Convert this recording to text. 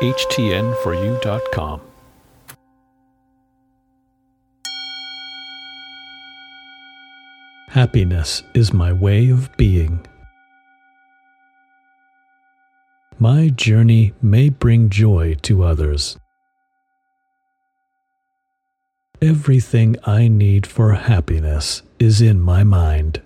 HTN4U.com. Happiness is my way of being. My journey may bring joy to others. Everything I need for happiness is in my mind.